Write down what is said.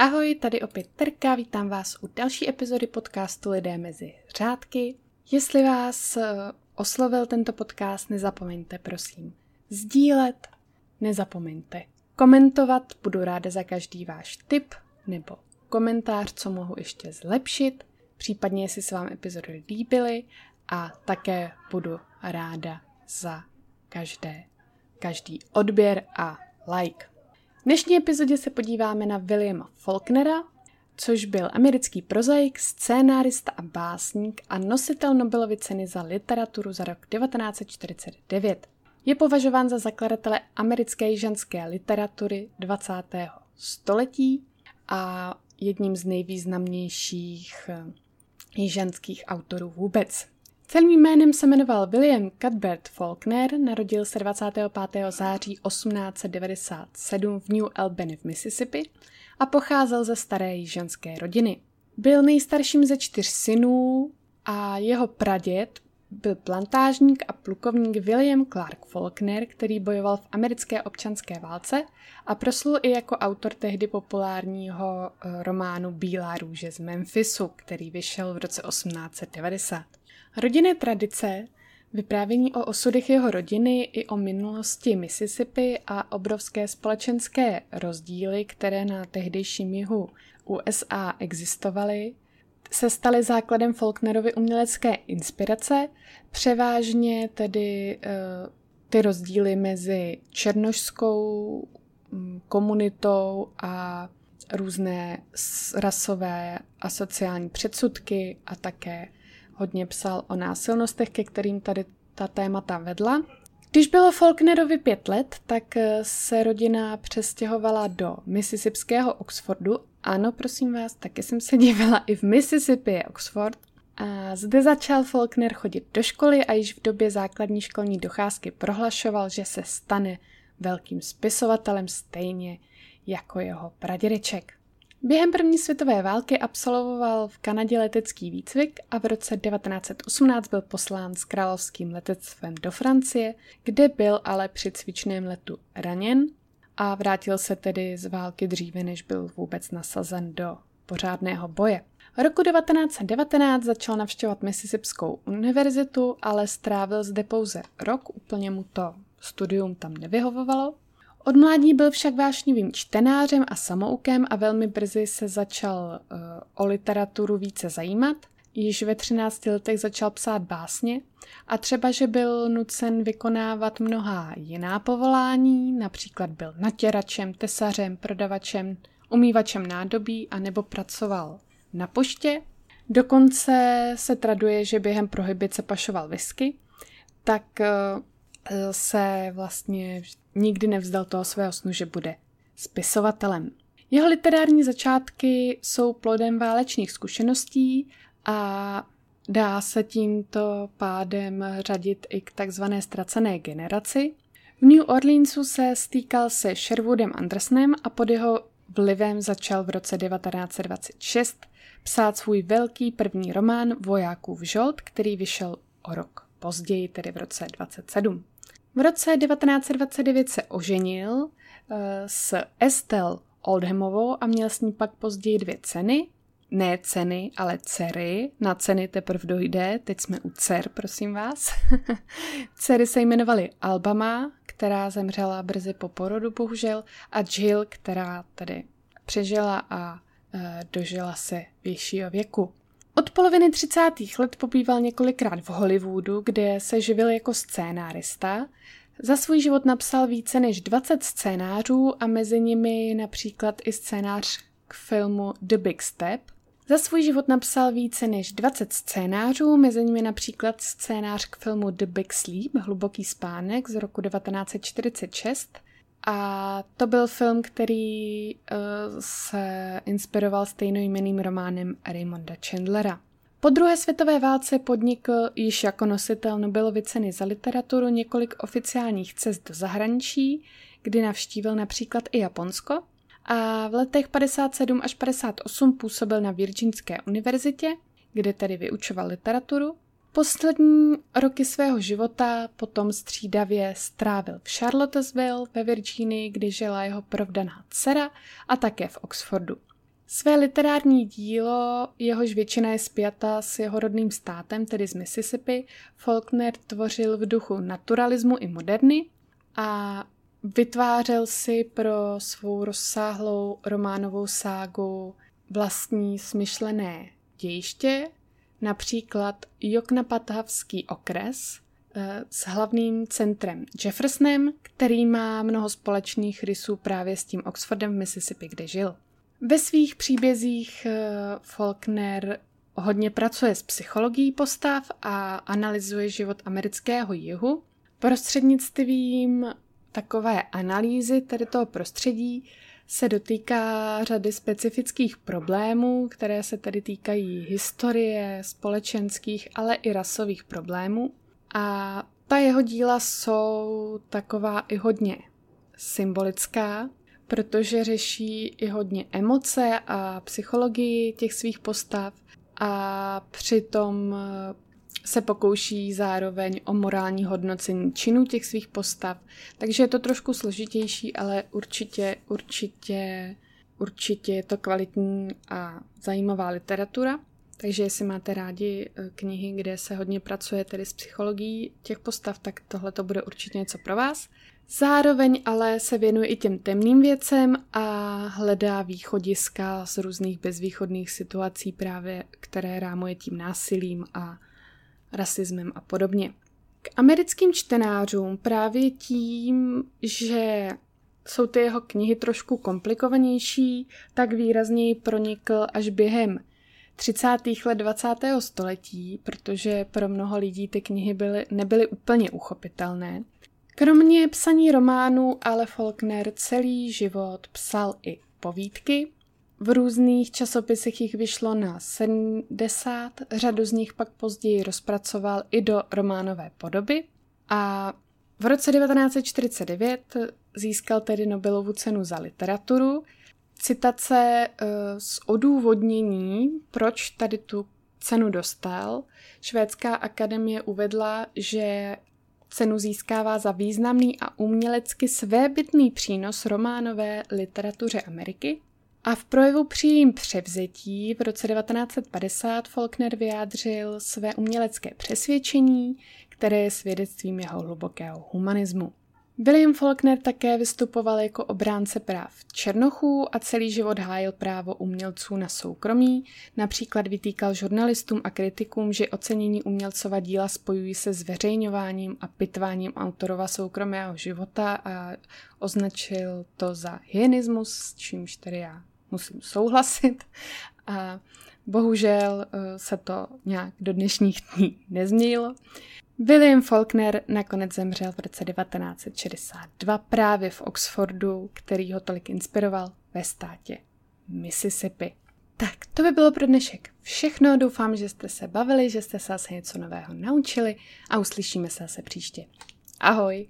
Ahoj, tady opět Terka, vítám vás u další epizody podcastu Lidé mezi řádky. Jestli vás eh, oslovil tento podcast, nezapomeňte prosím sdílet, nezapomeňte komentovat, budu ráda za každý váš tip nebo komentář, co mohu ještě zlepšit, případně jestli se vám epizody líbily a také budu ráda za každé, každý odběr a like. V dnešní epizodě se podíváme na Williama Faulknera, což byl americký prozaik, scénárista a básník a nositel Nobelovy ceny za literaturu za rok 1949. Je považován za zakladatele americké ženské literatury 20. století a jedním z nejvýznamnějších eh, ženských autorů vůbec. Celým jménem se jmenoval William Cuthbert Faulkner, narodil se 25. září 1897 v New Albany v Mississippi a pocházel ze staré ženské rodiny. Byl nejstarším ze čtyř synů a jeho praděd byl plantážník a plukovník William Clark Faulkner, který bojoval v americké občanské válce a proslul i jako autor tehdy populárního eh, románu Bílá růže z Memphisu, který vyšel v roce 1890. Rodinné tradice, vyprávění o osudech jeho rodiny i o minulosti Mississippi a obrovské společenské rozdíly, které na tehdejším jihu USA existovaly, se staly základem Faulknerovy umělecké inspirace, převážně tedy uh, ty rozdíly mezi černošskou um, komunitou a různé rasové a sociální předsudky a také hodně psal o násilnostech, ke kterým tady ta témata vedla. Když bylo Faulknerovi pět let, tak eh, se rodina přestěhovala do Mississipského Oxfordu. Ano, prosím vás, taky jsem se dívala i v Mississippi je Oxford. A zde začal Faulkner chodit do školy a již v době základní školní docházky prohlašoval, že se stane velkým spisovatelem stejně jako jeho pradědeček. Během první světové války absolvoval v Kanadě letecký výcvik a v roce 1918 byl poslán s královským letectvem do Francie, kde byl ale při cvičném letu raněn a vrátil se tedy z války dříve, než byl vůbec nasazen do pořádného boje. Roku 1919 začal navštěvovat Mississipskou univerzitu, ale strávil zde pouze rok, úplně mu to studium tam nevyhovovalo od mládí byl však vášnivým čtenářem a samoukem a velmi brzy se začal uh, o literaturu více zajímat. Již ve 13 letech začal psát básně a třeba, že byl nucen vykonávat mnohá jiná povolání, například byl natěračem, tesařem, prodavačem, umývačem nádobí a nebo pracoval na poště. Dokonce se traduje, že během prohybice pašoval whisky, tak uh, se vlastně nikdy nevzdal toho svého snu, že bude spisovatelem. Jeho literární začátky jsou plodem válečných zkušeností a dá se tímto pádem řadit i k takzvané ztracené generaci. V New Orleansu se stýkal se Sherwoodem Andersonem a pod jeho vlivem začal v roce 1926 psát svůj velký první román Vojákův žolt, který vyšel o rok později, tedy v roce 27. V roce 1929 se oženil uh, s Estelle Oldhamovou a měl s ní pak později dvě ceny. Ne ceny, ale dcery. Na ceny teprve dojde, teď jsme u dcer, prosím vás. dcery se jmenovaly Albama, která zemřela brzy po porodu, bohužel, a Jill, která tedy přežila a uh, dožila se většího věku. Od poloviny 30. let pobýval několikrát v Hollywoodu, kde se živil jako scénárista. Za svůj život napsal více než 20 scénářů a mezi nimi například i scénář k filmu The Big Step. Za svůj život napsal více než 20 scénářů, mezi nimi například scénář k filmu The Big Sleep, Hluboký spánek z roku 1946, a to byl film, který uh, se inspiroval stejnojmeným románem Raymonda Chandlera. Po druhé světové válce podnikl již jako nositel Nobelovy ceny za literaturu několik oficiálních cest do zahraničí, kdy navštívil například i Japonsko a v letech 57 až 58 působil na Virginské univerzitě, kde tedy vyučoval literaturu Poslední roky svého života potom střídavě strávil v Charlottesville ve Virginii, kde žila jeho provdaná dcera a také v Oxfordu. Své literární dílo, jehož většina je spjata s jeho rodným státem, tedy z Mississippi, Faulkner tvořil v duchu naturalismu i moderny a vytvářel si pro svou rozsáhlou románovou ságu vlastní smyšlené dějiště, například Joknapathavský okres eh, s hlavním centrem Jeffersonem, který má mnoho společných rysů právě s tím Oxfordem v Mississippi, kde žil. Ve svých příbězích eh, Faulkner hodně pracuje s psychologií postav a analyzuje život amerického jihu. Prostřednictvím takové analýzy tedy toho prostředí se dotýká řady specifických problémů, které se tedy týkají historie, společenských, ale i rasových problémů. A ta jeho díla jsou taková i hodně symbolická, protože řeší i hodně emoce a psychologii těch svých postav a přitom se pokouší zároveň o morální hodnocení činů těch svých postav. Takže je to trošku složitější, ale určitě, určitě, určitě je to kvalitní a zajímavá literatura. Takže jestli máte rádi eh, knihy, kde se hodně pracuje tedy s psychologií těch postav, tak tohle to bude určitě něco pro vás. Zároveň ale se věnuje i těm temným věcem a hledá východiska z různých bezvýchodných situací právě, které rámuje tím násilím a rasismem a podobně. K americkým čtenářům právě tím, že jsou ty jeho knihy trošku komplikovanější, tak výrazněji pronikl až během 30. let 20. století, protože pro mnoho lidí ty knihy byly, nebyly úplně uchopitelné. Kromě psaní románů ale Faulkner celý život psal i povídky. V různých časopisech jich vyšlo na 70, řadu z nich pak později rozpracoval i do románové podoby. A v roce 1949 získal tedy Nobelovu cenu za literaturu. Citace eh, z odůvodnění, proč tady tu cenu dostal, Švédská akademie uvedla, že Cenu získává za významný a umělecky svébytný přínos románové literatuře Ameriky a v projevu při jejím převzetí v roce 1950 Faulkner vyjádřil své umělecké přesvědčení, které je svědectvím jeho hlubokého humanismu. William Faulkner také vystupoval jako obránce práv Černochů a celý život hájil právo umělců na soukromí, například vytýkal žurnalistům a kritikům, že ocenění umělcova díla spojují se zveřejňováním a pitváním autorova soukromého života a označil to za hyenismus, s čímž tedy já musím souhlasit. A bohužel eh, se to nějak do dnešních dní nezměnilo. William Faulkner nakonec zemřel v roce 1962 právě v Oxfordu, který ho tolik inspiroval ve státě Mississippi. Tak, to by bylo pro dnešek všechno. Doufám, že jste se bavili, že jste se zase něco nového naučili a uslyšíme se zase příště. Ahoj!